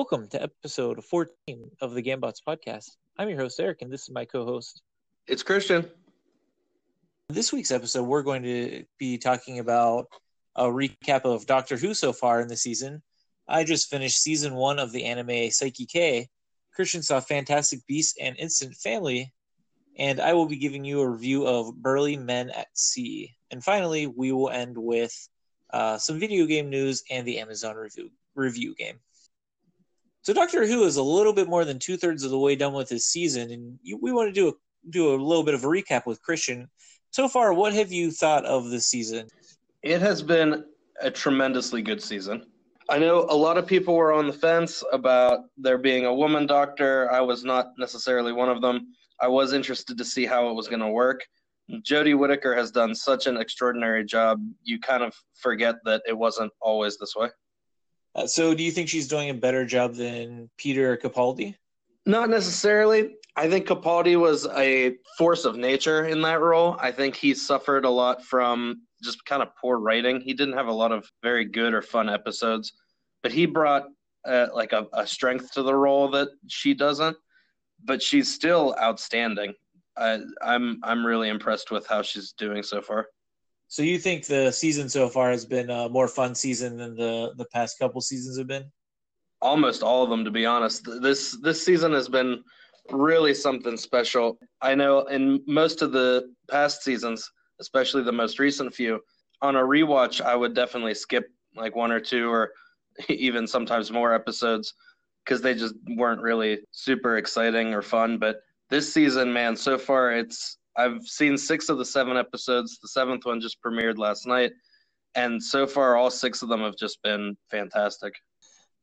Welcome to episode 14 of the Gambots podcast. I'm your host, Eric, and this is my co host. It's Christian. This week's episode, we're going to be talking about a recap of Doctor Who so far in the season. I just finished season one of the anime Saiki K. Christian saw Fantastic Beasts and Instant Family, and I will be giving you a review of Burly Men at Sea. And finally, we will end with uh, some video game news and the Amazon review review game. So Doctor Who is a little bit more than two thirds of the way done with his season, and you, we want to do a, do a little bit of a recap with Christian. So far, what have you thought of this season? It has been a tremendously good season. I know a lot of people were on the fence about there being a woman doctor. I was not necessarily one of them. I was interested to see how it was going to work. Jodie Whittaker has done such an extraordinary job. You kind of forget that it wasn't always this way. Uh, so, do you think she's doing a better job than Peter Capaldi? Not necessarily. I think Capaldi was a force of nature in that role. I think he suffered a lot from just kind of poor writing. He didn't have a lot of very good or fun episodes, but he brought uh, like a, a strength to the role that she doesn't. But she's still outstanding. I, I'm I'm really impressed with how she's doing so far. So you think the season so far has been a more fun season than the the past couple seasons have been? Almost all of them, to be honest. This this season has been really something special. I know in most of the past seasons, especially the most recent few, on a rewatch, I would definitely skip like one or two or even sometimes more episodes because they just weren't really super exciting or fun. But this season, man, so far it's I've seen six of the seven episodes. The seventh one just premiered last night, and so far, all six of them have just been fantastic.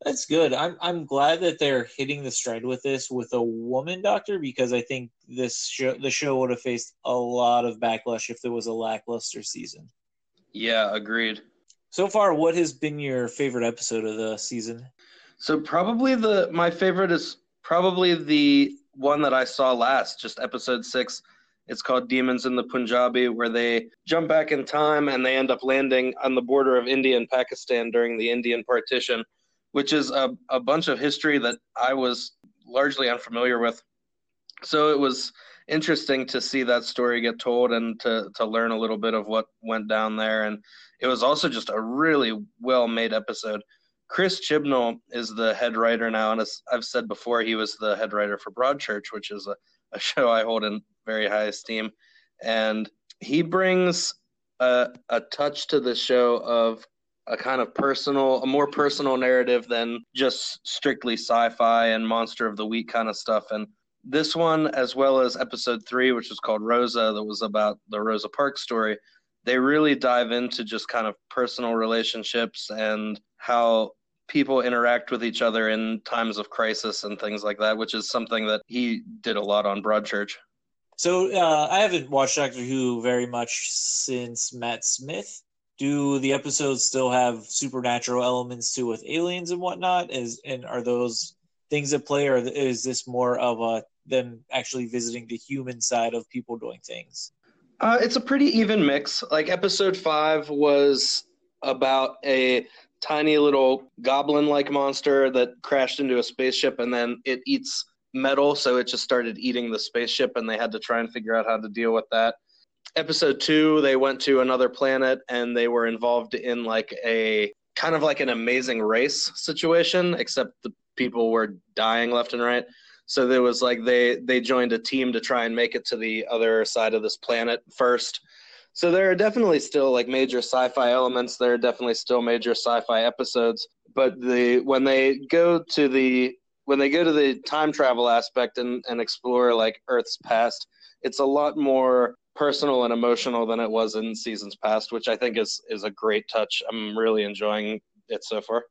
That's good. I'm I'm glad that they're hitting the stride with this with a woman doctor because I think this show the show would have faced a lot of backlash if there was a lackluster season. Yeah, agreed. So far, what has been your favorite episode of the season? So probably the my favorite is probably the one that I saw last, just episode six it's called Demons in the Punjabi, where they jump back in time and they end up landing on the border of India and Pakistan during the Indian partition, which is a, a bunch of history that I was largely unfamiliar with. So it was interesting to see that story get told and to, to learn a little bit of what went down there. And it was also just a really well made episode. Chris Chibnall is the head writer now, and as I've said before, he was the head writer for Broadchurch, which is a, a show I hold in very high esteem, and he brings a, a touch to the show of a kind of personal, a more personal narrative than just strictly sci-fi and monster of the week kind of stuff. And this one, as well as episode three, which was called Rosa, that was about the Rosa Parks story, they really dive into just kind of personal relationships and how people interact with each other in times of crisis and things like that, which is something that he did a lot on Broadchurch. So uh, I haven't watched Doctor Who very much since Matt Smith. Do the episodes still have supernatural elements to with aliens and whatnot? Is and are those things at play, or is this more of a them actually visiting the human side of people doing things? Uh, it's a pretty even mix. Like episode five was about a tiny little goblin-like monster that crashed into a spaceship, and then it eats metal, so it just started eating the spaceship, and they had to try and figure out how to deal with that. Episode two, they went to another planet and they were involved in like a kind of like an amazing race situation, except the people were dying left and right. So there was like they they joined a team to try and make it to the other side of this planet first. So there are definitely still like major sci-fi elements. There are definitely still major sci-fi episodes. But the when they go to the when they go to the time travel aspect and, and explore like Earth's past, it's a lot more personal and emotional than it was in seasons past, which I think is is a great touch. I'm really enjoying it so far.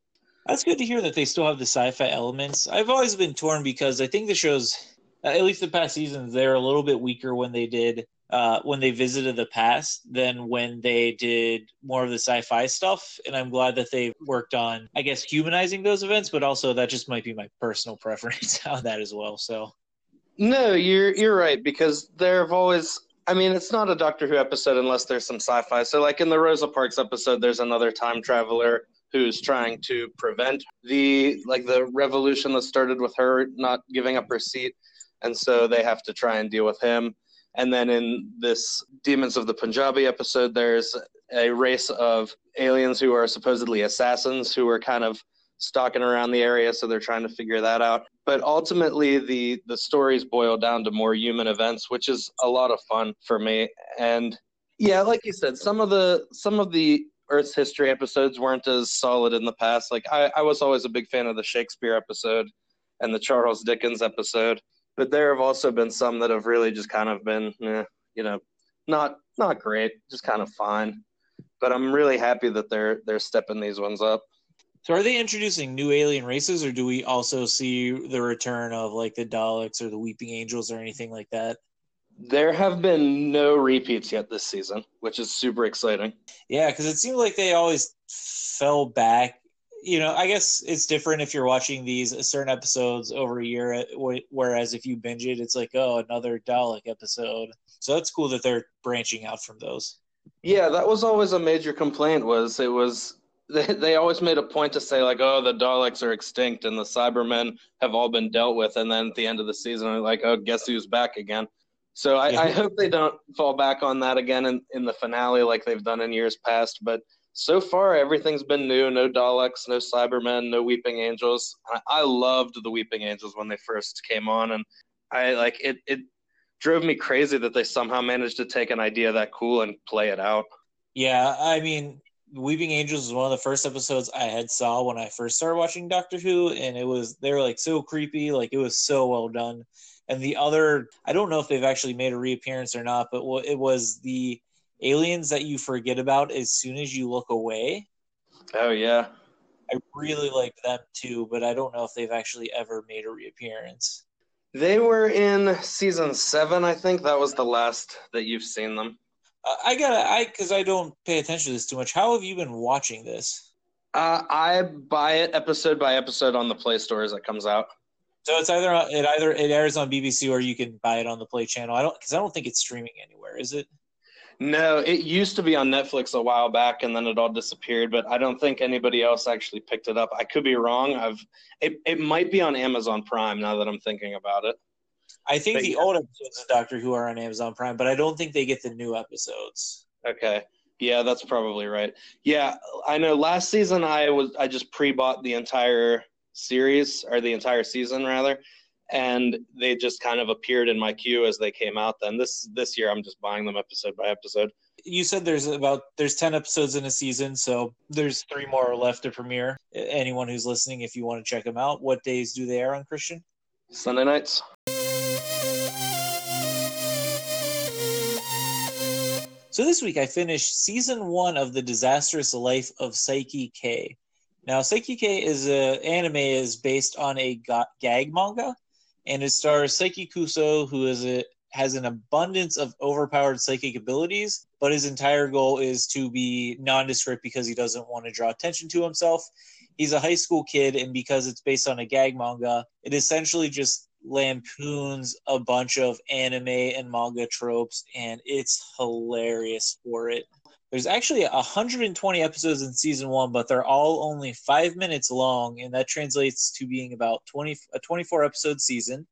That's good to hear that they still have the sci-fi elements. I've always been torn because I think the shows, at least the past seasons, they're a little bit weaker when they did uh, when they visited the past than when they did more of the sci-fi stuff. And I'm glad that they worked on, I guess, humanizing those events, but also that just might be my personal preference on that as well. So, no, you're you're right because there have always. I mean, it's not a Doctor Who episode unless there's some sci-fi. So, like in the Rosa Parks episode, there's another time traveler who's trying to prevent the like the revolution that started with her not giving up her seat and so they have to try and deal with him and then in this demons of the punjabi episode there's a race of aliens who are supposedly assassins who are kind of stalking around the area so they're trying to figure that out. But ultimately the the stories boil down to more human events which is a lot of fun for me. And yeah like you said some of the some of the earth's history episodes weren't as solid in the past. Like i, I was always a big fan of the shakespeare episode and the charles dickens episode but there have also been some that have really just kind of been eh, you know not not great just kind of fine but i'm really happy that they're they're stepping these ones up so are they introducing new alien races, or do we also see the return of like the Daleks or the Weeping Angels or anything like that? There have been no repeats yet this season, which is super exciting. Yeah, because it seemed like they always fell back. You know, I guess it's different if you're watching these uh, certain episodes over a year, uh, whereas if you binge it, it's like, oh, another Dalek episode. So it's cool that they're branching out from those. Yeah, that was always a major complaint. Was it was they, they always made a point to say like, oh, the Daleks are extinct and the Cybermen have all been dealt with, and then at the end of the season, like, oh, guess who's back again? So I, yeah. I hope they don't fall back on that again in, in the finale like they've done in years past. But so far, everything's been new. No Daleks, no Cybermen, no Weeping Angels. I, loved the Weeping Angels when they first came on, and I like it. It drove me crazy that they somehow managed to take an idea that cool and play it out. Yeah, I mean, Weeping Angels was one of the first episodes I had saw when I first started watching Doctor Who, and it was they were like so creepy, like it was so well done. And the other, I don't know if they've actually made a reappearance or not, but it was the aliens that you forget about as soon as you look away. Oh yeah, I really like them too, but I don't know if they've actually ever made a reappearance. They were in season seven, I think. That was the last that you've seen them. I gotta, I because I don't pay attention to this too much. How have you been watching this? Uh, I buy it episode by episode on the Play Store as it comes out. So it's either it either it airs on BBC or you can buy it on the Play Channel. I don't because I don't think it's streaming anywhere. Is it? No, it used to be on Netflix a while back, and then it all disappeared. But I don't think anybody else actually picked it up. I could be wrong. I've it, it might be on Amazon Prime now that I'm thinking about it. I think but the yeah. old episodes of Doctor Who are on Amazon Prime, but I don't think they get the new episodes. Okay. Yeah, that's probably right. Yeah, I know last season I was I just pre-bought the entire series or the entire season rather and they just kind of appeared in my queue as they came out then this this year I'm just buying them episode by episode. You said there's about there's 10 episodes in a season, so there's 3 more left to premiere. Anyone who's listening if you want to check them out, what days do they air on Christian? Sunday nights. So this week I finished season one of the Disastrous Life of Saiki K. Now Saiki K is a anime is based on a gag manga, and it stars Saiki Kusuo, who is a has an abundance of overpowered psychic abilities, but his entire goal is to be nondescript because he doesn't want to draw attention to himself. He's a high school kid, and because it's based on a gag manga, it essentially just lampoons a bunch of anime and manga tropes, and it's hilarious for it. There's actually 120 episodes in season one, but they're all only five minutes long, and that translates to being about 20 a 24 episode season.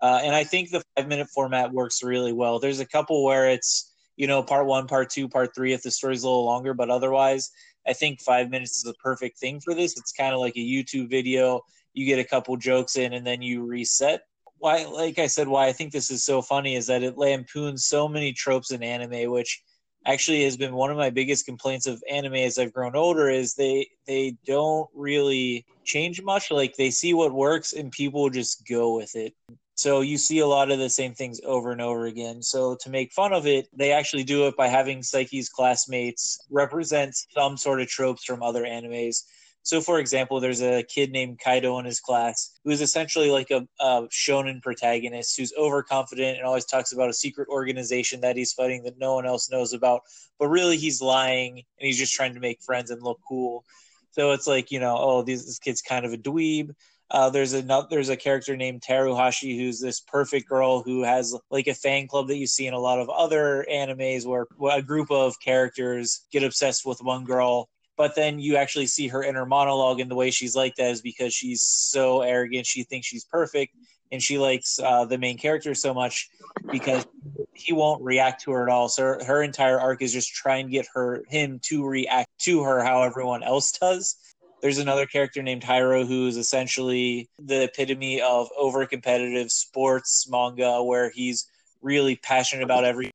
Uh, and I think the five minute format works really well. There's a couple where it's you know part one, part two, part three if the story's a little longer, but otherwise, I think five minutes is the perfect thing for this. It's kind of like a YouTube video you get a couple jokes in and then you reset why like i said why i think this is so funny is that it lampoons so many tropes in anime which actually has been one of my biggest complaints of anime as i've grown older is they they don't really change much. Like they see what works and people just go with it. So you see a lot of the same things over and over again. So to make fun of it they actually do it by having Saiki's classmates represent some sort of tropes from other animes so, for example, there's a kid named Kaido in his class who's essentially like a, a, shonen protagonist who's overconfident and always talks about a secret organization that he's fighting that no one else knows about. But really, he's lying and he's just trying to make friends and look cool. So it's like you know, oh, this, this kid's kind of a dweeb. Uh, there's a there's a character named Teruhashi who's this perfect girl who has like a fan club that you see in a lot of other animes where a group of characters get obsessed with one girl but then you actually see her inner monologue and the way she's like that is because she's so arrogant she thinks she's perfect and she likes uh, the main character so much because he won't react to her at all. So her, her entire arc is just trying to get her him to react to her how everyone else does. There's another character named Hairo who is essentially the epitome of over competitive sports manga where he's really passionate about everything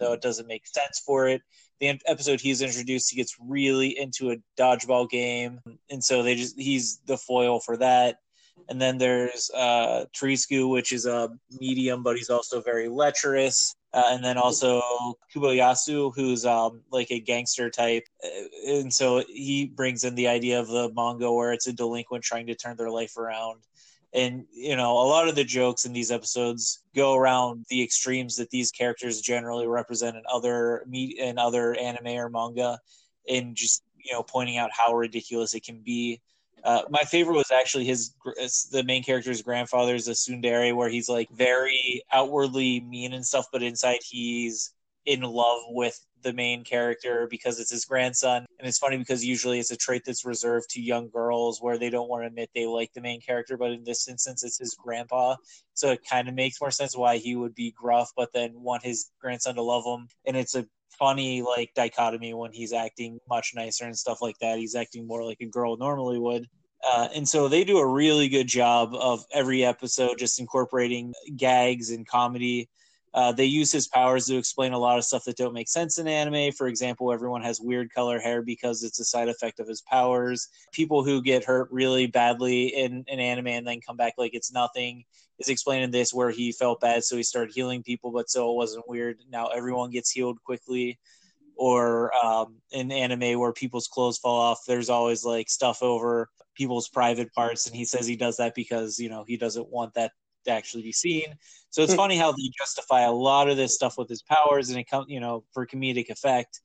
though it doesn't make sense for it the episode he's introduced, he gets really into a dodgeball game, and so they just he's the foil for that. And then there's uh, Toritsuka, which is a medium, but he's also very lecherous. Uh, and then also Kuboyasu, who's um, like a gangster type. Uh, and so he brings in the idea of the manga where it's a delinquent trying to turn their life around and you know a lot of the jokes in these episodes go around the extremes that these characters generally represent in other meet in other anime or manga and just you know pointing out how ridiculous it can be. Uh, my favorite was actually his the main character's grandfather's a tsundere where he's like very outwardly mean and stuff but inside he's in love with the main character because it's his grandson. And it's funny because usually it's a trait that's reserved to young girls where they don't want to admit they like the main character, but in this instance, it's his grandpa. So it kind of makes more sense why he would be gruff, but then want his grandson to love him. And it's a funny like dichotomy when he's acting much nicer and stuff like that. He's acting more like a girl normally would. Uh, and so they do a really good job of every episode just incorporating gags and comedy uh, they use his powers to explain a lot of stuff that don't make sense in anime. For example, everyone has weird color hair because it's a side effect of his powers. People who get hurt really badly in an anime and then come back like it's nothing is explaining this where he felt bad, so he started healing people, but so it wasn't weird. Now everyone gets healed quickly. Or um, in anime where people's clothes fall off, there's always like stuff over people's private parts, and he says he does that because you know he doesn't want that actually be seen. So it's hmm. funny how they justify a lot of this stuff with his powers, and it comes, you know, for comedic effect.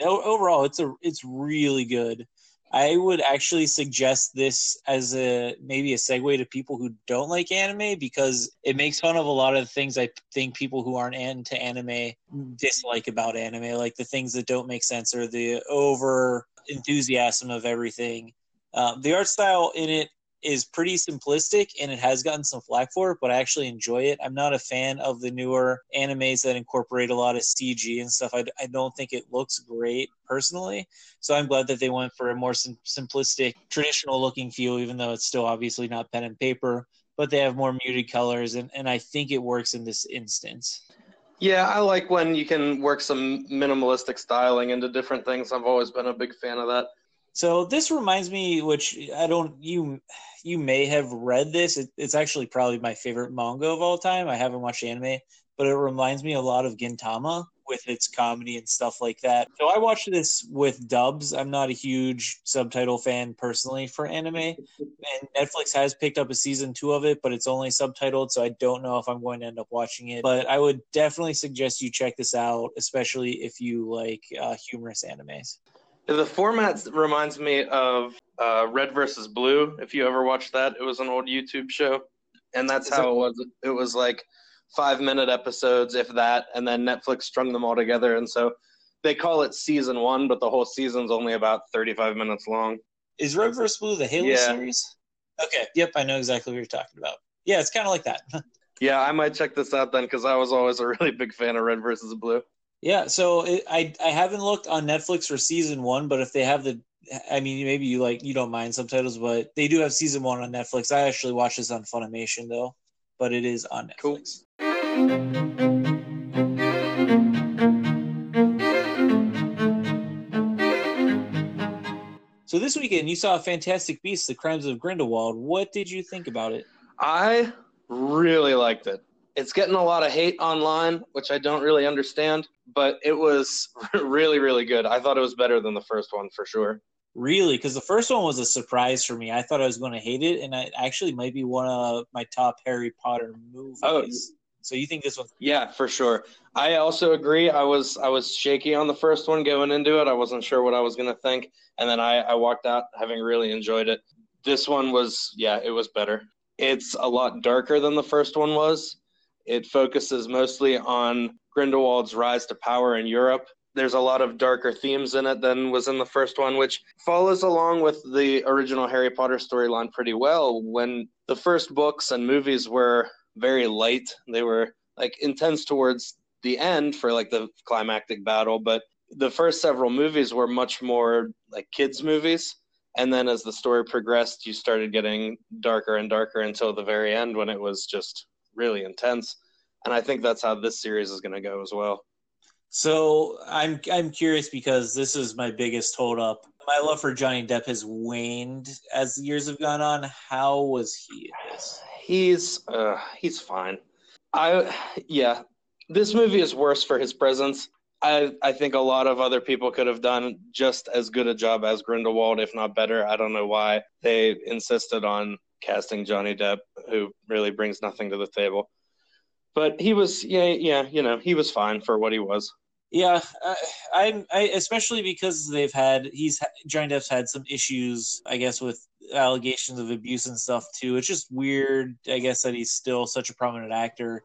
And o- overall, it's a it's really good. I would actually suggest this as a maybe a segue to people who don't like anime because it makes fun of a lot of the things I think people who aren't into anime dislike about anime, like the things that don't make sense or the over enthusiasm of everything. Uh, the art style in it is pretty simplistic and it has gotten some flack for it, but I actually enjoy it. I'm not a fan of the newer animes that incorporate a lot of CG and stuff. I, I don't think it looks great personally. So I'm glad that they went for a more sim- simplistic, traditional looking feel, even though it's still obviously not pen and paper, but they have more muted colors. And, and I think it works in this instance. Yeah, I like when you can work some minimalistic styling into different things. I've always been a big fan of that. So this reminds me, which I don't you you may have read this. It, it's actually probably my favorite manga of all time. I haven't watched anime, but it reminds me a lot of Gintama with its comedy and stuff like that. So I watched this with dubs. I'm not a huge subtitle fan personally for anime, and Netflix has picked up a season two of it, but it's only subtitled, so I don't know if I'm going to end up watching it. But I would definitely suggest you check this out, especially if you like uh, humorous animes. The format reminds me of uh, Red versus Blue. If you ever watched that, it was an old YouTube show, and that's how it was. It was like five minute episodes, if that, and then Netflix strung them all together, and so they call it season one, but the whole season's only about thirty five minutes long. Is Red versus Blue the Halo yeah. series? Okay, yep, I know exactly what you're talking about. Yeah, it's kind of like that. yeah, I might check this out then because I was always a really big fan of Red versus Blue. Yeah, so it, I I haven't looked on Netflix for season one, but if they have the, I mean, maybe you like you don't mind subtitles, but they do have season one on Netflix. I actually watched this on Funimation though, but it is on Netflix. Cool. So this weekend you saw Fantastic Beasts: The Crimes of Grindelwald. What did you think about it? I really liked it. It's getting a lot of hate online, which I don't really understand, but it was really, really good. I thought it was better than the first one for sure. Really? Because the first one was a surprise for me. I thought I was going to hate it, and it actually might be one of my top Harry Potter movies. Oh. So you think this one? Yeah, for sure. I also agree. I was I was shaky on the first one going into it. I wasn't sure what I was going to think, and then I, I walked out having really enjoyed it. This one was yeah, it was better. It's a lot darker than the first one was. It focuses mostly on Grindelwald's rise to power in Europe there's a lot of darker themes in it than was in the first one, which follows along with the original Harry Potter storyline pretty well. When the first books and movies were very light, they were like intense towards the end for like the climactic battle, but the first several movies were much more like kids movies and then as the story progressed you started getting darker and darker until the very end when it was just really intense. And i think that's how this series is going to go as well. So i'm i'm curious because this is my biggest hold up my love for johnny depp has waned as the years have gone on. How was he in this? He's uh he's fine. I yeah this movie is worse for his presence. I, I think a lot of other people could have done just as good a job as Grindelwald, if not better. I don't know why they insisted on casting Johnny Depp, who really brings nothing to the table. But he was, yeah, yeah, you know, he was fine for what he was. Yeah, I, I, especially because they've had he's Johnny Depp's had some issues, I guess, with allegations of abuse and stuff too. It's just weird, I guess, that he's still such a prominent actor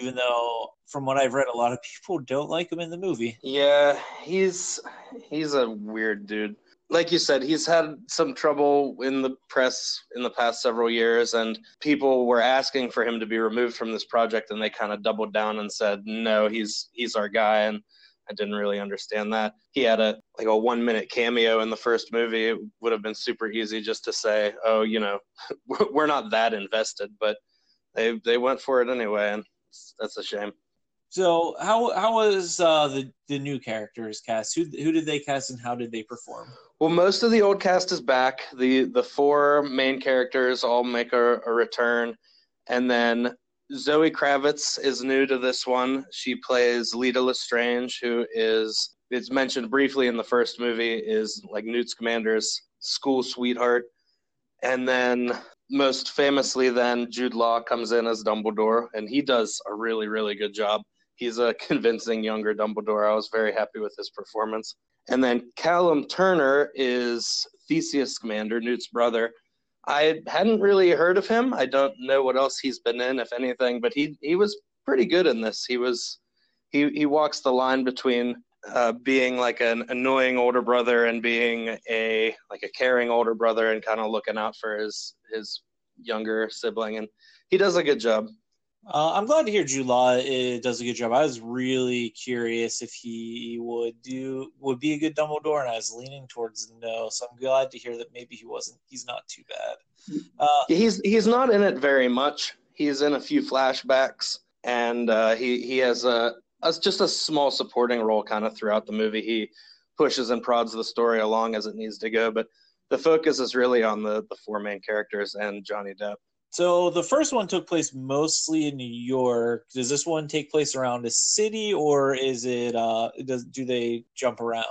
even though from what I've read, a lot of people don't like him in the movie. Yeah, he's he's a weird dude. Like you said, he's had some trouble in the press in the past several years, and people were asking for him to be removed from this project, and they kind of doubled down and said, "No, he's he's our guy." And I didn't really understand that. He had a like a one minute cameo in the first movie. It would have been super easy just to say, "Oh, you know, we're not that invested," but they they went for it anyway, and that's a shame. So how how was uh, the the new characters cast? Who who did they cast and how did they perform? Well, most of the old cast is back. the The four main characters all make a, a return, and then Zoe Kravitz is new to this one. She plays Leta Lestrange, who is it's mentioned briefly in the first movie is like Newt Scamander's school sweetheart, and then most famously, then Jude Law comes in as Dumbledore, and he does a really, really good job. He's a convincing younger Dumbledore. I was very happy with his performance. And then Callum Turner is Theseus Scamander, Newt's brother. I hadn't really heard of him. I don't know what else he's been in, if anything, but he he was pretty good in this. He was he he walks the line between uh, being like an annoying older brother and being a like a caring older brother and kind of looking out for his his younger sibling, and he does a good job. Uh, I'm glad to hear Jude Law uh, does a good job. I was really curious if he would do would be a good Dumbledore, and I was leaning towards no. So I'm glad to hear that maybe he wasn't. He's not too bad. Uh, he's he's not in it very much. He's in a few flashbacks, and uh, he he has a, a just a small supporting role kind of throughout the movie. He pushes and prods the story along as it needs to go, but the focus is really on the the four main characters and Johnny Depp. So the first one took place mostly in New York. Does this one take place around a city, or is it? Uh, does do they jump around?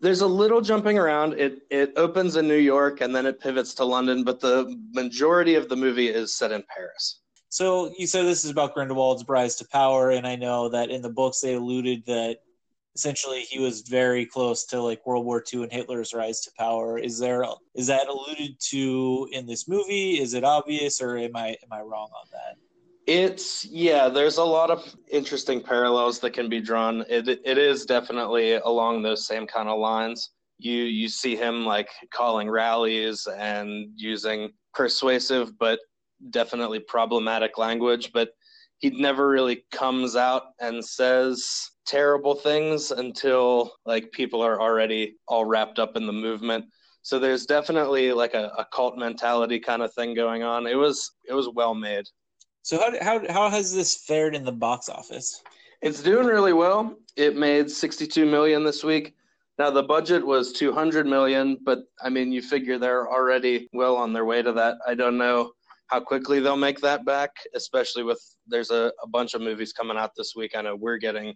There's a little jumping around. It it opens in New York and then it pivots to London, but the majority of the movie is set in Paris. So you said this is about Grindelwald's rise to power, and I know that in the books they alluded that essentially he was very close to like World War II and Hitler's rise to power. Is there is that alluded to in this movie? Is it obvious, or am I am I wrong on that? It's yeah. There's a lot of interesting parallels that can be drawn. It it is definitely along those same kind of lines. You you see him like calling rallies and using persuasive but definitely problematic language, but he never really comes out and says terrible things until like people are already all wrapped up in the movement. So there's definitely like a, a cult mentality kind of thing going on. It was it was well made. So how how how has this fared in the box office? It's doing really well. It made 62 million this week. Now the budget was 200 million, but I mean you figure they're already well on their way to that. I don't know how quickly they'll make that back, especially with there's a, a bunch of movies coming out this week. I know we're getting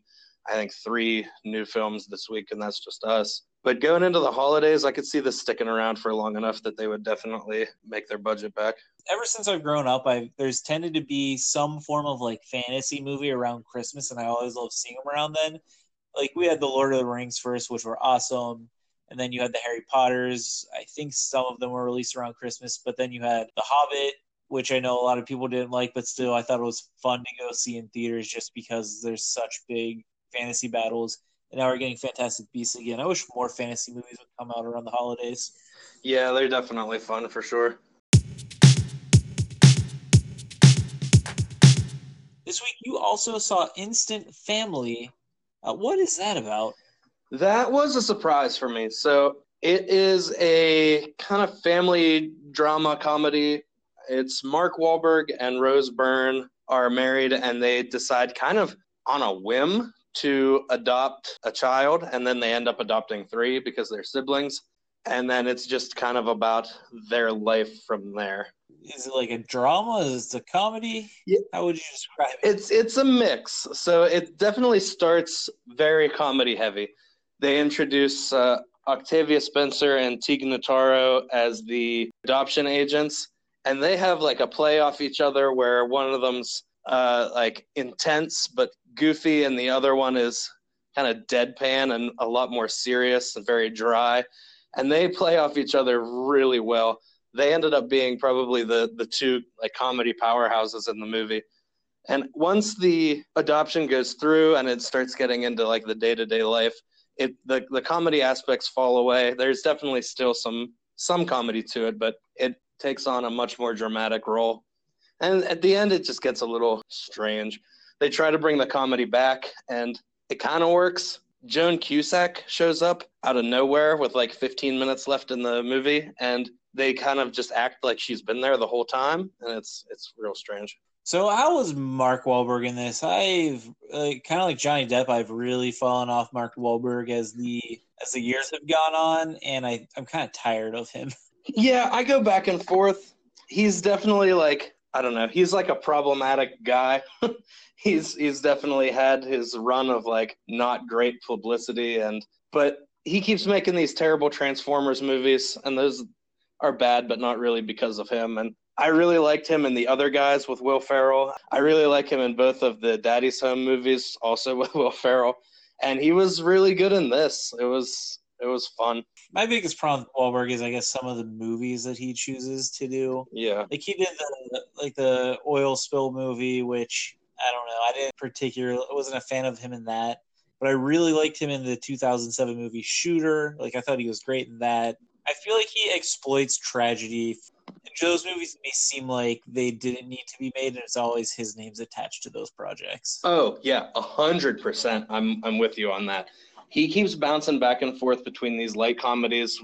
I think three new films this week, and that's just us. But going into the holidays, I could see this sticking around for long enough that they would definitely make their budget back. Ever since I've grown up, I've there's tended to be some form of like fantasy movie around Christmas, and I always love seeing them around then. Like we had the Lord of the Rings first, which were awesome, and then you had the Harry Potters. I think some of them were released around Christmas, but then you had the Hobbit, which I know a lot of people didn't like, but still I thought it was fun to go see in theaters just because there's such big fantasy battles. and now we're getting Fantastic Beasts again. I wish more fantasy movies would come out around the holidays. Yeah, they're definitely fun for sure. This week, you also saw Instant Family. Uh, what is that about? That was a surprise for me. So it is a kind of family drama comedy. It's Mark Wahlberg and Rose Byrne are married, and they decide kind of on a whim to adopt a child, and then they end up adopting three because they're siblings. And then it's just kind of about their life from there. Is it like a drama? Is it a comedy? Yeah. How would you describe it? It's it's a mix. So it definitely starts very comedy heavy. They introduce uh, Octavia Spencer and Tig Notaro as the adoption agents, and they have like a play off each other where one of them's uh, like intense but goofy, and the other one is kind of deadpan and a lot more serious and very dry. And they play off each other really well. They ended up being probably the the two like comedy powerhouses in the movie. And once the adoption goes through and it starts getting into like the day to day life, it the the comedy aspects fall away. There's definitely still some some comedy to it, but it takes on a much more dramatic role. And at the end, it just gets a little strange. They try to bring the comedy back, and it kind of works. Joan Cusack shows up out of nowhere with like 15 minutes left in the movie, and they kind of just act like she's been there the whole time, and it's it's real strange. So how was Mark Wahlberg in this? I've uh, kind of like Johnny Depp. I've really fallen off Mark Wahlberg as the as the years have gone on, and I I'm kind of tired of him. Yeah, I go back and forth. He's definitely like I don't know. He's like a problematic guy. he's he's definitely had his run of like not great publicity and but he keeps making these terrible Transformers movies and those are bad but not really because of him and I really liked him in the other guys with Will Ferrell. I really like him in both of the Daddy's Home movies also with Will Ferrell and he was really good in this. It was it was fun. My biggest problem with Wahlberg is, I guess, some of the movies that he chooses to do. Yeah. Like he did the like the oil spill movie, which I don't know. I didn't particularly I wasn't a fan of him in that, but I really liked him in the 2007 movie Shooter. Like I thought he was great in that. I feel like he exploits tragedy. Joe's movies may seem like they didn't need to be made, and it's always his name's attached to those projects. Oh yeah, a hundred percent. I'm I'm with you on that. He keeps bouncing back and forth between these light comedies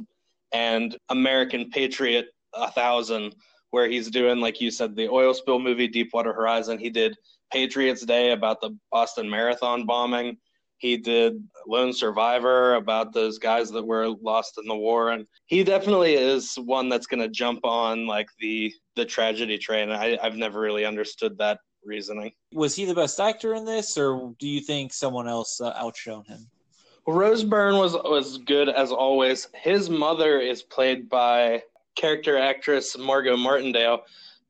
and American Patriot a thousand, where he's doing like you said the oil spill movie Deepwater Horizon. He did Patriots Day about the Boston Marathon bombing. He did Lone Survivor about those guys that were lost in the war, and he definitely is one that's going to jump on like the the tragedy train. I, I've never really understood that reasoning. Was he the best actor in this, or do you think someone else uh, outshone him? Rose Byrne was was good as always. His mother is played by character actress Margot Martindale,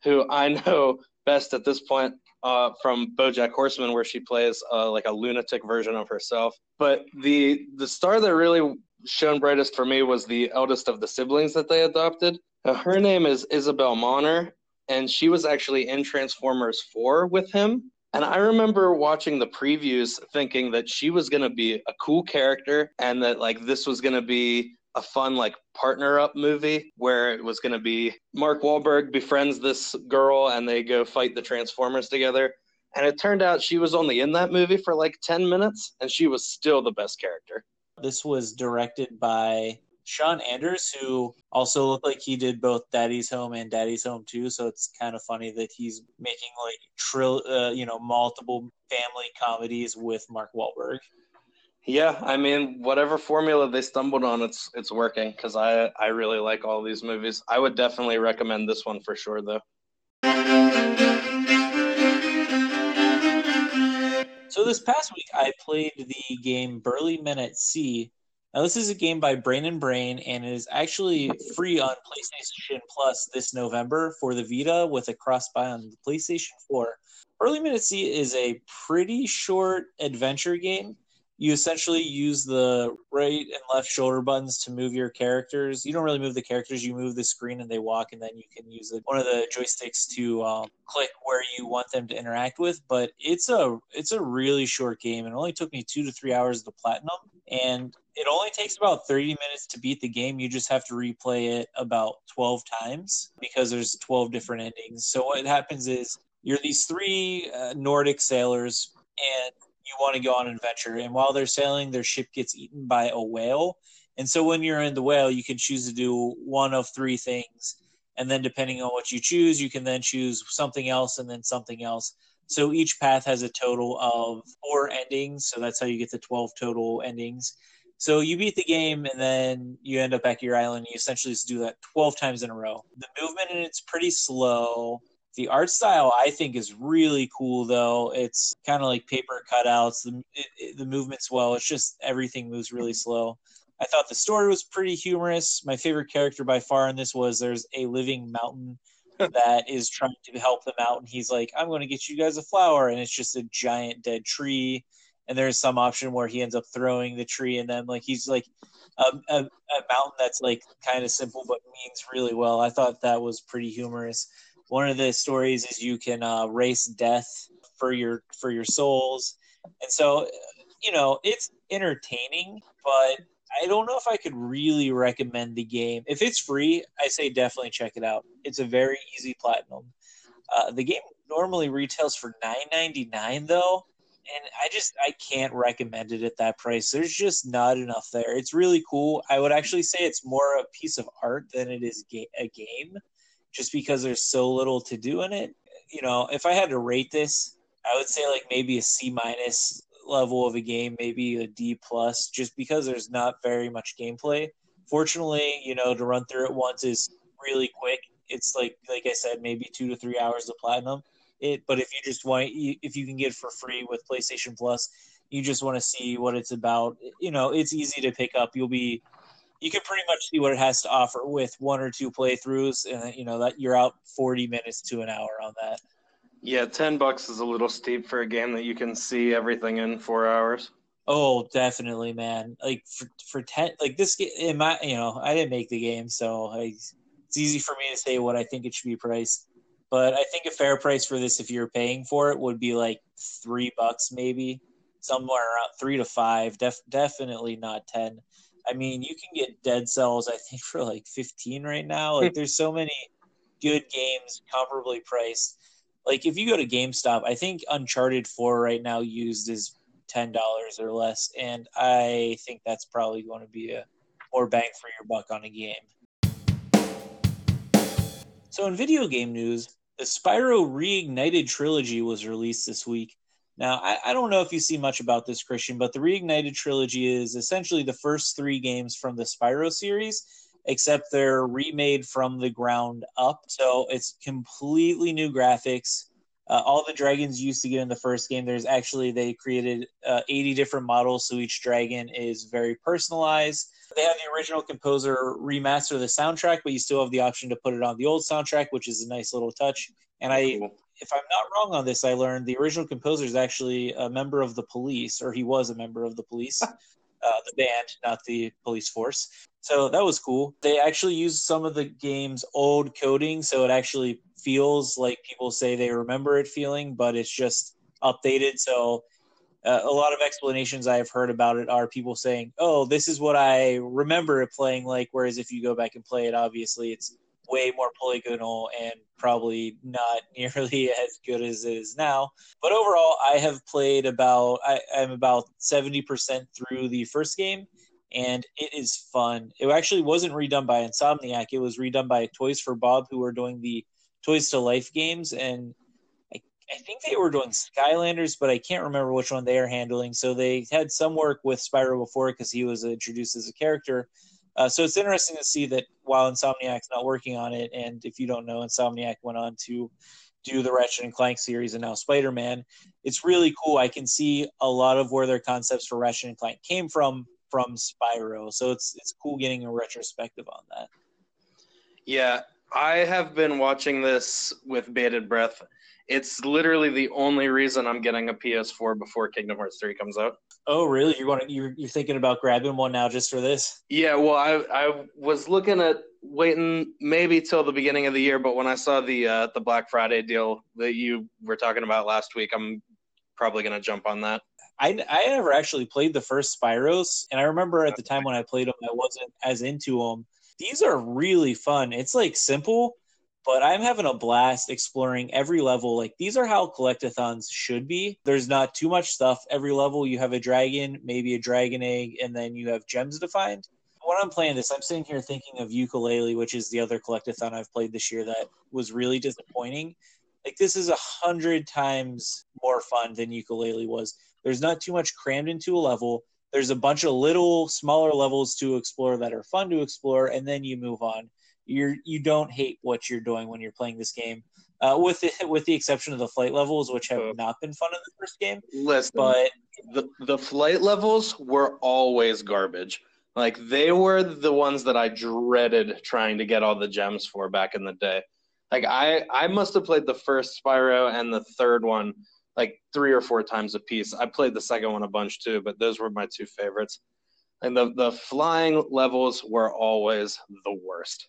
who I know best at this point uh, from BoJack Horseman, where she plays uh, like a lunatic version of herself. But the the star that really shone brightest for me was the eldest of the siblings that they adopted. Uh, her name is Isabela Moner, and she was actually in Transformers 4 with him. And I remember watching the previews thinking that she was going to be a cool character and that like this was going to be a fun like partner up movie where it was going to be Mark Wahlberg befriends this girl and they go fight the Transformers together. And it turned out she was only in that movie for like 10 minutes and she was still the best character. This was directed by Sean Anders, who also looked like he did both Daddy's Home and Daddy's Home too. So it's kind of funny that he's making like trill, uh, you know, multiple family comedies with Mark Wahlberg. Yeah, I mean, whatever formula they stumbled on, it's it's working because I I really like all these movies. I would definitely recommend this one for sure, though. So this past week, I played the game Burly Men at Sea. Now, this is a game by Brain and Brain, and it is actually free on PlayStation Plus this November for the Vita with a cross buy on the PlayStation 4. Burly Men at Sea is a pretty short adventure game you essentially use the right and left shoulder buttons to move your characters. You don't really move the characters; you move the screen and they walk, and then you can use one of the joysticks to um, click where you want them to interact with. But it's a it's a really short game. It only took me two to three hours to platinum, and it only takes about 30 minutes to beat the game. You just have to replay it about 12 times because there's 12 different endings. So what happens is you're these three uh, Nordic sailors and you want to go on an adventure. And while they're sailing, their ship gets eaten by a whale. And so when you're in the whale, you can choose to do one of three things. And then depending on what you choose, you can then choose something else and then something else. So each path has a total of four endings. So that's how you get the 12 total endings. So you beat the game and then you end up back at your island. You essentially just do that 12 times in a row. The movement in it's pretty slow. The art style I think is really cool though. It's kind of like paper cutouts. The it, it, the movement's well. It's just everything moves really slow. I thought the story was pretty humorous. My favorite character by far in this was there's a living mountain that is trying to help them out and he's like I'm going to get you guys a flower and it's just a giant dead tree and there's some option where he ends up throwing the tree and then like he's like a, a, a mountain that's like kind of simple but means really well. I thought that was pretty humorous one of the stories is you can uh, race death for your for your souls, and so you know it's entertaining, but I don't know if I could really recommend the game. If it's free, I say definitely check it out. It's a very easy platinum. Uh, the game normally retails for nine ninety nine though, and I just I can't recommend it at that price. There's just not enough there. It's really cool. I would actually say it's more a piece of art than it is ga- a game just because there's so little to do in it. You know, if I had to rate this, I would say like maybe a C minus level of a game, maybe a D plus, just because there's not very much gameplay. Fortunately, you know, to run through it once is really quick. It's like like I said, maybe two to three hours of platinum. It, but if you just want, if you can get for free with PlayStation Plus, you just want to see what it's about. You know, it's easy to pick up. You'll be you can pretty much see what it has to offer with one or two playthroughs, and uh, you know that you're out 40 minutes to an hour on that. Yeah, 10 bucks is a little steep for a game that you can see everything in four hours. Oh, definitely, man. Like for for ten, like this game, in my, you know, I didn't make the game, so I, it's easy for me to say what I think it should be priced. But I think a fair price for this, if you're paying for it, would be like three bucks, maybe somewhere around three to five. Def, definitely not ten. I mean, you can get Dead Cells, I think, for like 15 right now. Like, there's so many good games comparably priced. Like, if you go to GameStop, I think Uncharted 4 right now used is $10 or less. And I think that's probably going to be a more bang for your buck on a game. So, in video game news, the Spyro Reignited trilogy was released this week. Now, I, I, don't know if you see much about this, Christian, but the Reignited trilogy is essentially the first three games from the Spyro series, except they're remade from the ground up. So it's completely new graphics. Uh, all the dragons you used to get in the first game, there's actually, they created uh, 80 different models, so each dragon is very personalized. They have the original composer remaster the soundtrack, but you still have the option to put it on the old soundtrack, which is a nice little touch. And I, if I'm not wrong on this, I learned the original composer is actually a member of the police, or he was a member of the police, uh, the band, not the police force. So that was cool. They actually used some of the game's old coding, so it actually feels like people say they remember it feeling, but it's just updated. So uh, a lot of explanations I've heard about it are people saying, "Oh, this is what I remember it playing like." Whereas if you go back and play it, obviously it's way more polygonal and probably not nearly as good as it is now. But overall, I have played about I, am about seventy percent through the first game, and it is fun. It actually wasn't redone by Insomniac; it was redone by Toys for Bob, who are doing the Toys to Life games, and I, I think they were doing Skylanders, but I can't remember which one they are handling. So they had some work with Spyro before because he was introduced as a character uh, so it's interesting to see that while Insomniac's not working on it, and if you don't know, Insomniac went on to do the Ratchet and Clank series and now Spider Man. It's really cool. I can see a lot of where their concepts for Ratchet and Clank came from from Spyro. So it's it's cool getting a retrospective on that. Yeah, I have been watching this with bated breath, it's literally the only reason I'm getting a PS4 before Kingdom Hearts 3 comes out. Oh, really? You want to, you're you're thinking about grabbing one now just for this? Yeah, well, I I was looking at waiting maybe till the beginning of the year, but when I saw the uh, the Black Friday deal that you were talking about last week, I'm probably gonna jump on that. I, I never actually played the first Spyros, and I remember at the time when I played them, I wasn't as into them. These are really fun. It's like simple, but I'm having a blast exploring every level. Like these are how collectathons should be. There's not too much stuff. Every level you have a dragon, maybe a dragon egg, and then you have gems to find. When I'm playing this, I'm sitting here thinking of Yooka-Laylee, which is the other collectathon I've played this year that was really disappointing. Like this is a hundred times more fun than Yooka-Laylee was. There's not too much crammed into a level. There's a bunch of little smaller levels to explore that are fun to explore, and then you move on you're you don't hate what you're doing when you're playing this game. Uh, with the, with the exception of the flight levels, which have not been fun in the first game. Listen, but the the flight levels were always garbage. Like they were the ones that I dreaded trying to get all the gems for back in the day. Like I I must have played the first Spyro and the third one like three or four times a piece. I played the second one a bunch too, but those were my two favorites. And the the flying levels were always the worst.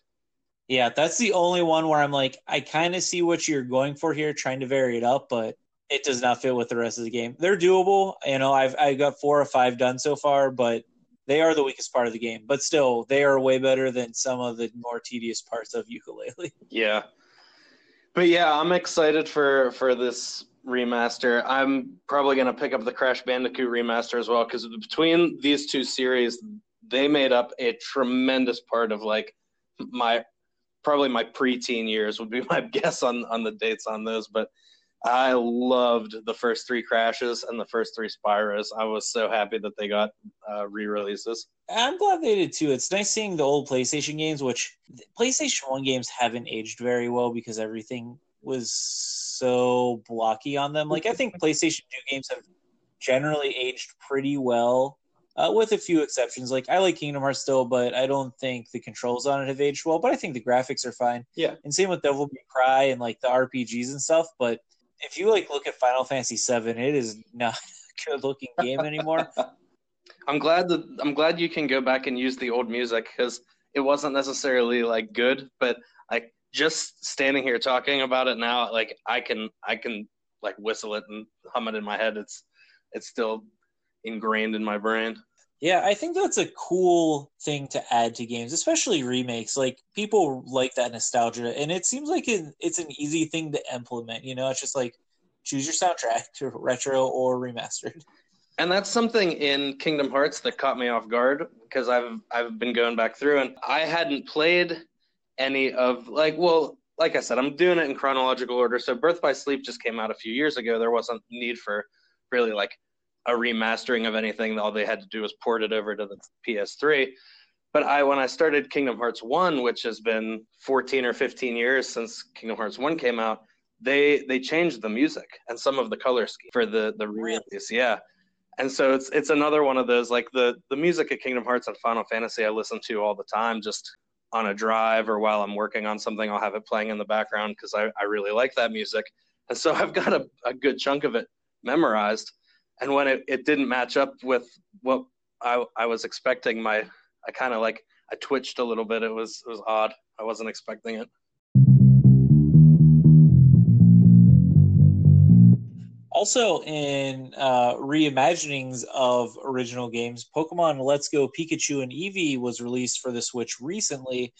Yeah, that's the only one where I'm like, I kind of see what you're going for here, trying to vary it up, but it does not fit with the rest of the game. They're doable. You know, I've I've got four or five done so far, but they are the weakest part of the game. But still, they are way better than some of the more tedious parts of Yooka-Laylee. Yeah, but yeah, I'm excited for for this remaster. I'm probably gonna pick up the Crash Bandicoot remaster as well because between these two series, they made up a tremendous part of like my probably my preteen years would be my guess on on the dates on those. But I loved the first three crashes and the first three Spyros. I was so happy that they got uh, re-releases. I'm glad they did too. It's nice seeing the old PlayStation games, which PlayStation One games haven't aged very well because everything was so blocky on them. Like I think PlayStation Two games have generally aged pretty well uh, with a few exceptions. Like I like Kingdom Hearts still, but I don't think the controls on it have aged well. But I think the graphics are fine. Yeah. And same with Devil May Cry and like the RPGs and stuff. But if you like look at Final Fantasy VII, it is not a good looking game anymore. I'm glad that I'm glad you can go back and use the old music because it wasn't necessarily like good, but like just standing here talking about it now, like I can I can like whistle it and hum it in my head. It's it's still ingrained in my brain. Yeah, I think that's a cool thing to add to games, especially remakes. Like people like that nostalgia, and it seems like it, it's an easy thing to implement. You know, it's just like choose your soundtrack to retro or remastered. And that's something in Kingdom Hearts that caught me off guard because I've I've been going back through and I hadn't played any of like well like I said I'm doing it in chronological order. So Birth by Sleep just came out a few years ago. There wasn't need for really like a remastering of anything. All they had to do was port it over to the PS3. But I, when I started Kingdom Hearts One, which has been 14 or 15 years since Kingdom Hearts One came out, they they changed the music and some of the color scheme for the the release. Yeah, and so it's it's another one of those like the the music of Kingdom Hearts and Final Fantasy I listen to all the time, just on a drive or while I'm working on something, I'll have it playing in the background because I, I really like that music. And so I've got a, a good chunk of it memorized and when it, it didn't match up with what I, I was expecting, my I kind of like I twitched a little bit. It was it was odd. I wasn't expecting it. Also, in uh, reimaginings of original games, Pokemon Let's Go Pikachu and Eevee was released for the Switch recently,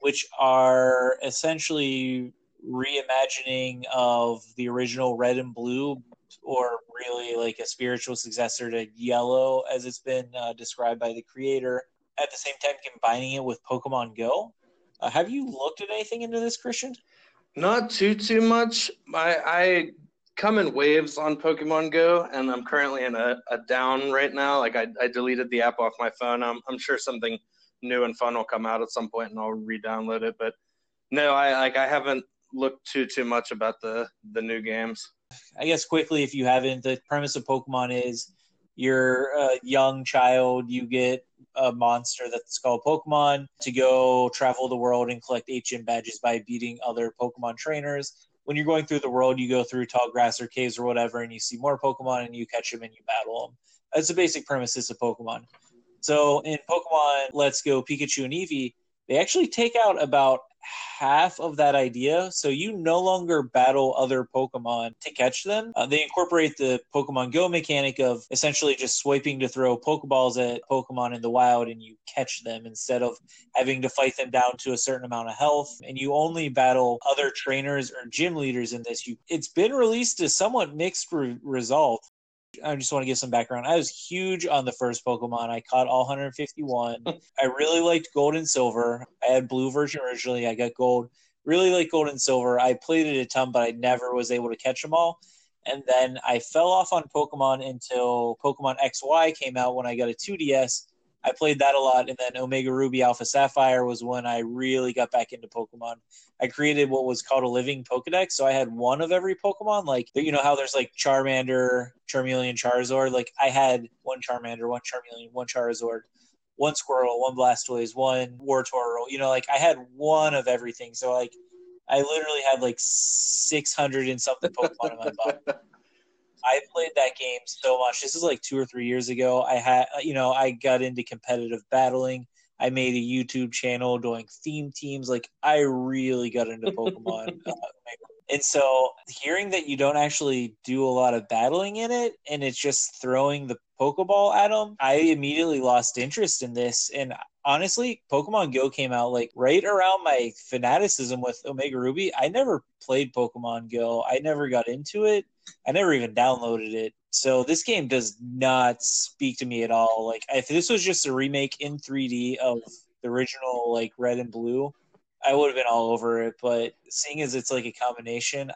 which are essentially reimagining of the original Red and Blue or really like a spiritual successor to Yellow, as it's been uh, described by the creator. At the same time, combining it with Pokemon Go. Uh, have you looked at anything into this, Christian? Not too too much. I, I come in waves on Pokemon Go, and I'm currently in a, a down right now. Like I, I deleted the app off my phone. I'm I'm sure something new and fun will come out at some point, and I'll re-download it. But no, I like I haven't looked too too much about the the new games. I guess quickly, if you haven't, the premise of Pokemon is you're a young child, you get a monster that's called Pokemon to go travel the world and collect HM badges by beating other Pokemon trainers. when you're going through the world, you go through tall grass or caves or whatever, and you see more Pokemon, and you catch them and you battle them. That's the basic premises of Pokemon. So in Pokemon Let's Go Pikachu and Eevee, they actually take out about half of that idea. So you no longer battle other Pokemon to catch them. Uh, they incorporate the Pokemon Go mechanic of essentially just swiping to throw Pokeballs at Pokemon in the wild and you catch them instead of having to fight them down to a certain amount of health. And you only battle other trainers or gym leaders in this. You, it's been released to somewhat mixed re- result. I just want to give some background. I was huge on the first Pokemon. I caught all 151. I really liked Gold and Silver. I had Blue version originally. I got Gold. Really liked Gold and Silver. I played it a ton, but I never was able to catch them all. And then I fell off on Pokemon until Pokemon XY came out when I got a 2DS. I played that a lot, and then Omega Ruby Alpha Sapphire was when I really got back into Pokemon. I created what was called a living Pokedex, so I had one of every Pokemon. Like you know how there's like Charmander, Charmeleon, Charizard. Like I had one Charmander, one Charmeleon, one Charizard, one Squirtle, one Blastoise, one Wartortle. You know, like I had one of everything. So like I literally had like six hundred and something Pokemon in my body. I played that game so much. This is like two or three years ago. I had, you know, I got into competitive battling. I made a YouTube channel doing theme teams. Like I really got into Pokemon. uh, and so hearing that you don't actually do a lot of battling in it and it's just throwing the Pokeball at them, I immediately lost interest in this. And honestly, Pokemon Go came out like right around my fanaticism with Omega Ruby. I never played Pokemon Go. I never got into it. I never even downloaded it. So this game does not speak to me at all. Like if this was just a remake in 3D of the original like red and blue, I would have been all over it. But seeing as it's like a combination,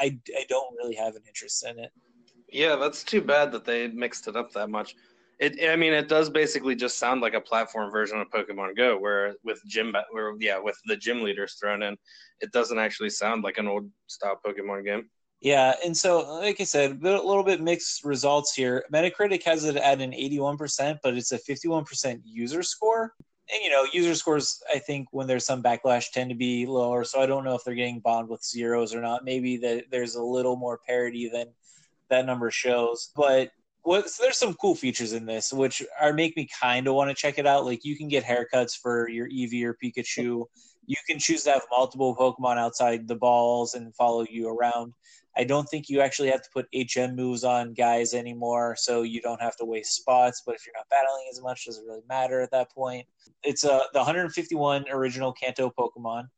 I, I don't really have an interest in it. Yeah, that's too bad that they mixed it up that much. It, I mean, it does basically just sound like a platform version of Pokemon Go, where with gym, where yeah, with the gym leaders thrown in, it doesn't actually sound like an old style Pokemon game. Yeah, and so like I said, a little bit mixed results here. Metacritic has it at an 81%, but it's a 51% user score. And you know, user scores I think when there's some backlash tend to be lower, so I don't know if they're getting bombed with zeros or not. Maybe that there's a little more parity than that number shows. But what so there's some cool features in this which are make me kind of want to check it out. Like you can get haircuts for your Eevee or Pikachu. You can choose to have multiple Pokemon outside the balls and follow you around. I don't think you actually have to put HM moves on guys anymore, so you don't have to waste spots. But if you're not battling as much, doesn't really matter at that point? It's uh, the 151 original Kanto Pokemon,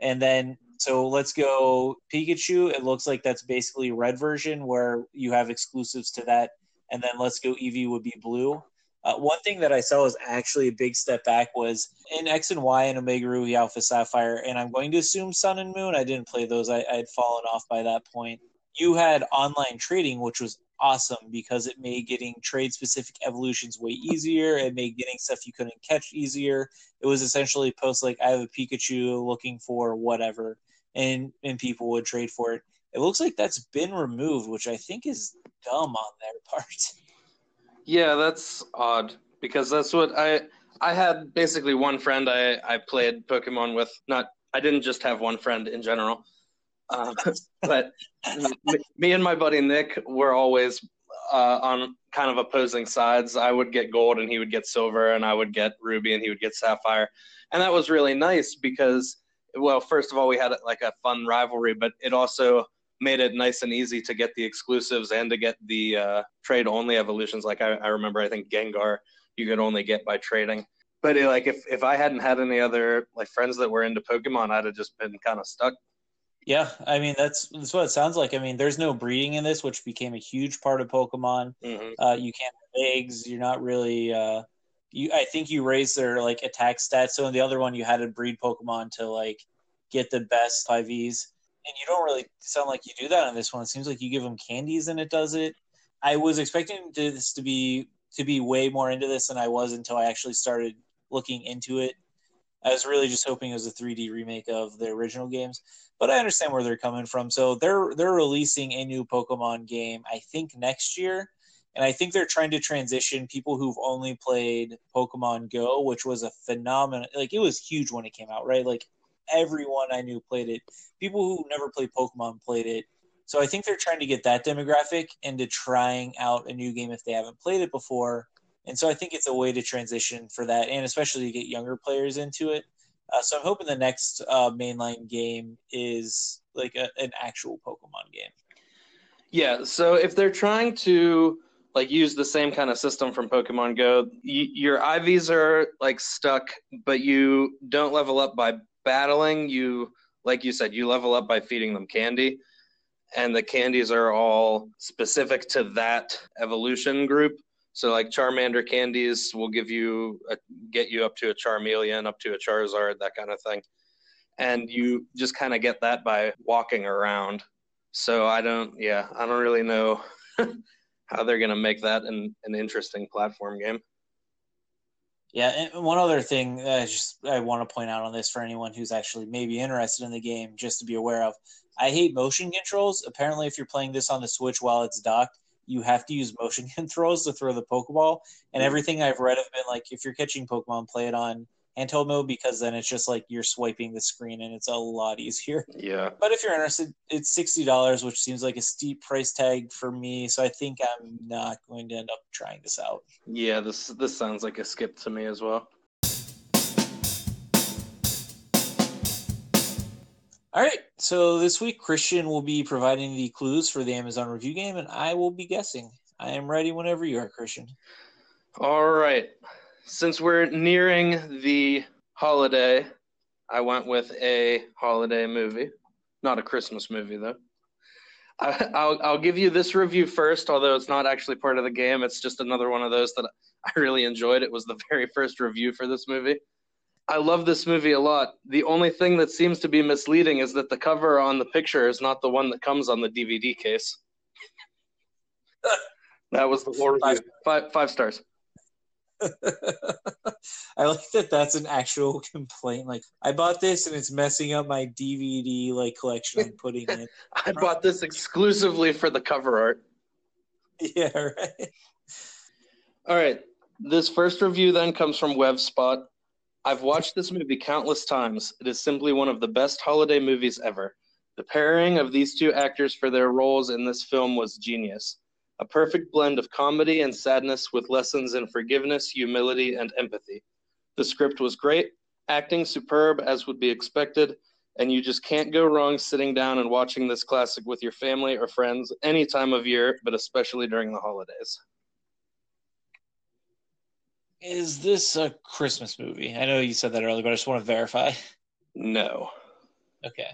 and then so let's go Pikachu. It looks like that's basically red version where you have exclusives to that, and then let's go Eevee would be blue. Uh, one thing that I saw was actually a big step back was in X and Y and Omega Ruby Alpha Sapphire, and I'm going to assume Sun and Moon. I didn't play those; I, I had fallen off by that point. You had online trading, which was awesome because it made getting trade specific evolutions way easier. It made getting stuff you couldn't catch easier. It was essentially post like I have a Pikachu looking for whatever, and and people would trade for it. It looks like that's been removed, which I think is dumb on their part. Yeah, that's odd because that's what I I had basically one friend I I played Pokemon with. Not I didn't just have one friend in general, uh, but me, and my buddy Nick were always uh, on kind of opposing sides. I would get gold and he would get silver, and I would get ruby and he would get sapphire, and that was really nice because well, first of all, we had like a fun rivalry, but it also made it nice and easy to get the exclusives and to get the uh, trade only evolutions. Like I, I, remember, I think Gengar you could only get by trading. But it, like if if I hadn't had any other like friends that were into Pokemon, I'd have just been kind of stuck. Yeah, I mean that's that's what it sounds like. I mean, there's no breeding in this, which became a huge part of Pokemon. Mm-hmm. Uh, you can't have eggs. You're not really. Uh, you, I think you raise their like attack stats. So in the other one, you had to breed Pokemon to like get the best 5es and you don't really sound like you do that on this one. It seems like you give them candies and it does it. I was expecting this to be to be way more into this than I was until I actually started looking into it. I was really just hoping it was a 3D remake of the original games, but I understand where they're coming from. So they're they're releasing a new Pokemon game, I think next year, and I think they're trying to transition people who've only played Pokemon Go, which was a phenomenon. Like it was huge when it came out, right? Like everyone I knew played it. People who never played Pokemon played it. So I think they're trying to get that demographic into trying out a new game if they haven't played it before. And so I think it's a way to transition for that, and especially to get younger players into it. Uh, so I'm hoping the next uh, mainline game is like a, an actual Pokemon game. Yeah. So if they're trying to like use the same kind of system from Pokemon Go, y- your IVs are like stuck, but you don't level up by battling. You, like you said, you level up by feeding them candy, and the candies are all specific to that evolution group. So like Charmander candies will give you a, get you up to a Charmeleon, up to a Charizard, that kind of thing. And you just kind of get that by walking around. So I don't yeah, I don't really know how they're going to make that an, an interesting platform game. Yeah, and one other thing I just I want to point out on this for anyone who's actually maybe interested in the game, just to be aware of. I hate motion controls. Apparently, if you're playing this on the Switch while it's docked, you have to use motion controls to throw the Pokeball. And everything I've read have been like, if you're catching Pokemon, play it on mode because then it's just like you're swiping the screen and it's a lot easier. Yeah. But if you're interested, it's sixty dollars, which seems like a steep price tag for me. So I think I'm not going to end up trying this out. Yeah, this this sounds like a skip to me as well. All right. So this week, Christian will be providing the clues for the Amazon review game, and I will be guessing. I am ready whenever you are, Christian. All right. Since we're nearing the holiday, I went with a holiday movie, not a Christmas movie though. I, will I'll give you this review first, although it's not actually part of the game. It's just another one of those that I really enjoyed. It was the very first review for this movie. I love this movie a lot. The only thing that seems to be misleading is that the cover on the picture is not the one that comes on the DVD case. that was the four five, five, five stars. I like that that's an actual complaint. Like I bought this and it's messing up my DVD like collection I'm putting in. I bought this exclusively for the cover art. Yeah, right. All right. This first review then comes from WebSpot. I've watched this movie countless times. It is simply one of the best holiday movies ever. The pairing of these two actors for their roles in this film was genius. A perfect blend of comedy and sadness with lessons in forgiveness, humility, and empathy. The script was great, acting superb as would be expected, and you just can't go wrong sitting down and watching this classic with your family or friends any time of year, but especially during the holidays. Is this a Christmas movie? I know you said that earlier, but I just want to verify. No. Okay.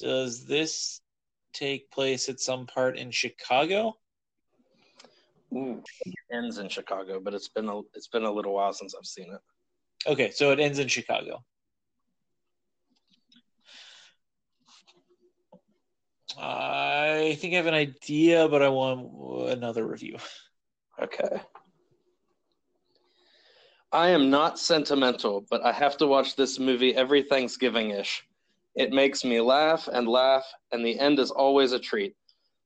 Does this take place at some part in Chicago? Ooh, it ends in Chicago, but it's been a it's been a little while since I've seen it. Okay, so it ends in Chicago. I think I have an idea, but I want another review. Okay. I am not sentimental, but I have to watch this movie every Thanksgiving ish. It makes me laugh and laugh, and the end is always a treat.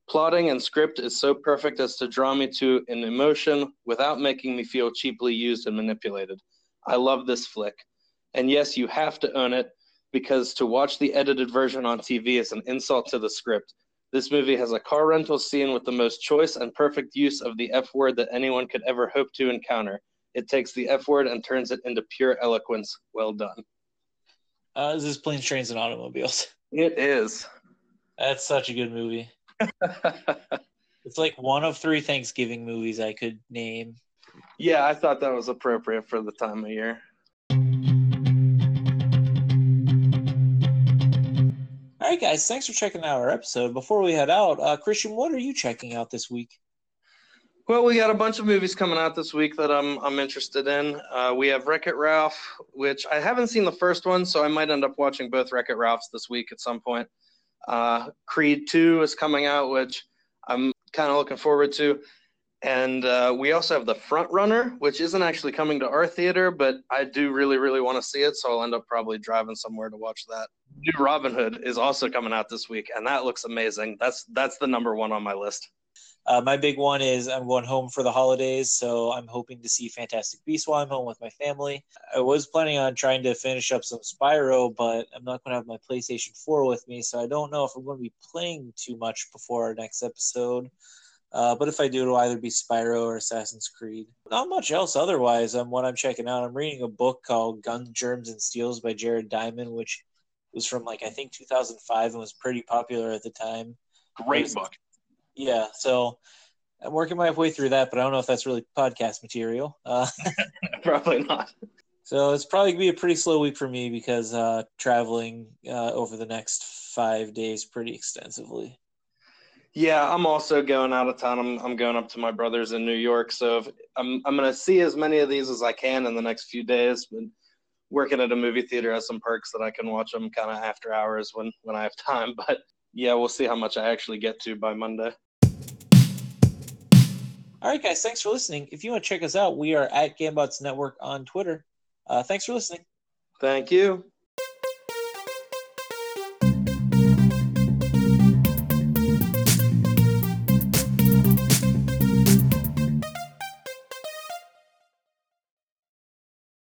Plotting and script is so perfect as to draw me to an emotion without making me feel cheaply used and manipulated. I love this flick. And yes, you have to own it because to watch the edited version on TV is an insult to the script. This movie has a car rental scene with the most choice and perfect use of the F word that anyone could ever hope to encounter. It takes the F word and turns it into pure eloquence. Well done. Uh, is this Planes, Trains, and Automobiles? It is. That's such a good movie. it's like one of three Thanksgiving movies I could name. Yeah, I thought that was appropriate for the time of year. All right, guys, thanks for checking out our episode. Before we head out, uh, Christian, what are you checking out this week? Well, we got a bunch of movies coming out this week that I'm I'm interested in. Uh, we have Wreck It Ralph, which I haven't seen the first one, so I might end up watching both Wreck It Ralphs this week at some point. Uh, Creed 2 is coming out, which I'm kind of looking forward to. And uh, we also have The Front Runner, which isn't actually coming to our theater, but I do really, really want to see it, so I'll end up probably driving somewhere to watch that new Robin Hood is also coming out this week, and that looks amazing. That's that's the number one on my list. Uh, my big one is I'm going home for the holidays, so I'm hoping to see Fantastic Beasts while I'm home with my family. I was planning on trying to finish up some Spyro, but I'm not going to have my PlayStation 4 with me, so I don't know if I'm going to be playing too much before our next episode. Uh, but if I do, it'll either be Spyro or Assassin's Creed. Not much else otherwise. Um, what I'm checking out, I'm reading a book called Guns, Germs, and Steels by Jared Diamond, which was from like I think 2005 and was pretty popular at the time. Great book. Yeah, so I'm working my way through that, but I don't know if that's really podcast material. Uh, probably not. So it's probably gonna be a pretty slow week for me because uh, traveling uh, over the next five days pretty extensively. Yeah, I'm also going out of town. I'm I'm going up to my brother's in New York, so I'm I'm gonna see as many of these as I can in the next few days. But working at a movie theater has some perks that I can watch them kind of after hours when when I have time. But yeah, we'll see how much I actually get to by Monday. All right, guys, thanks for listening. If you want to check us out, we are at Gambots Network on Twitter. Uh, thanks for listening. Thank you.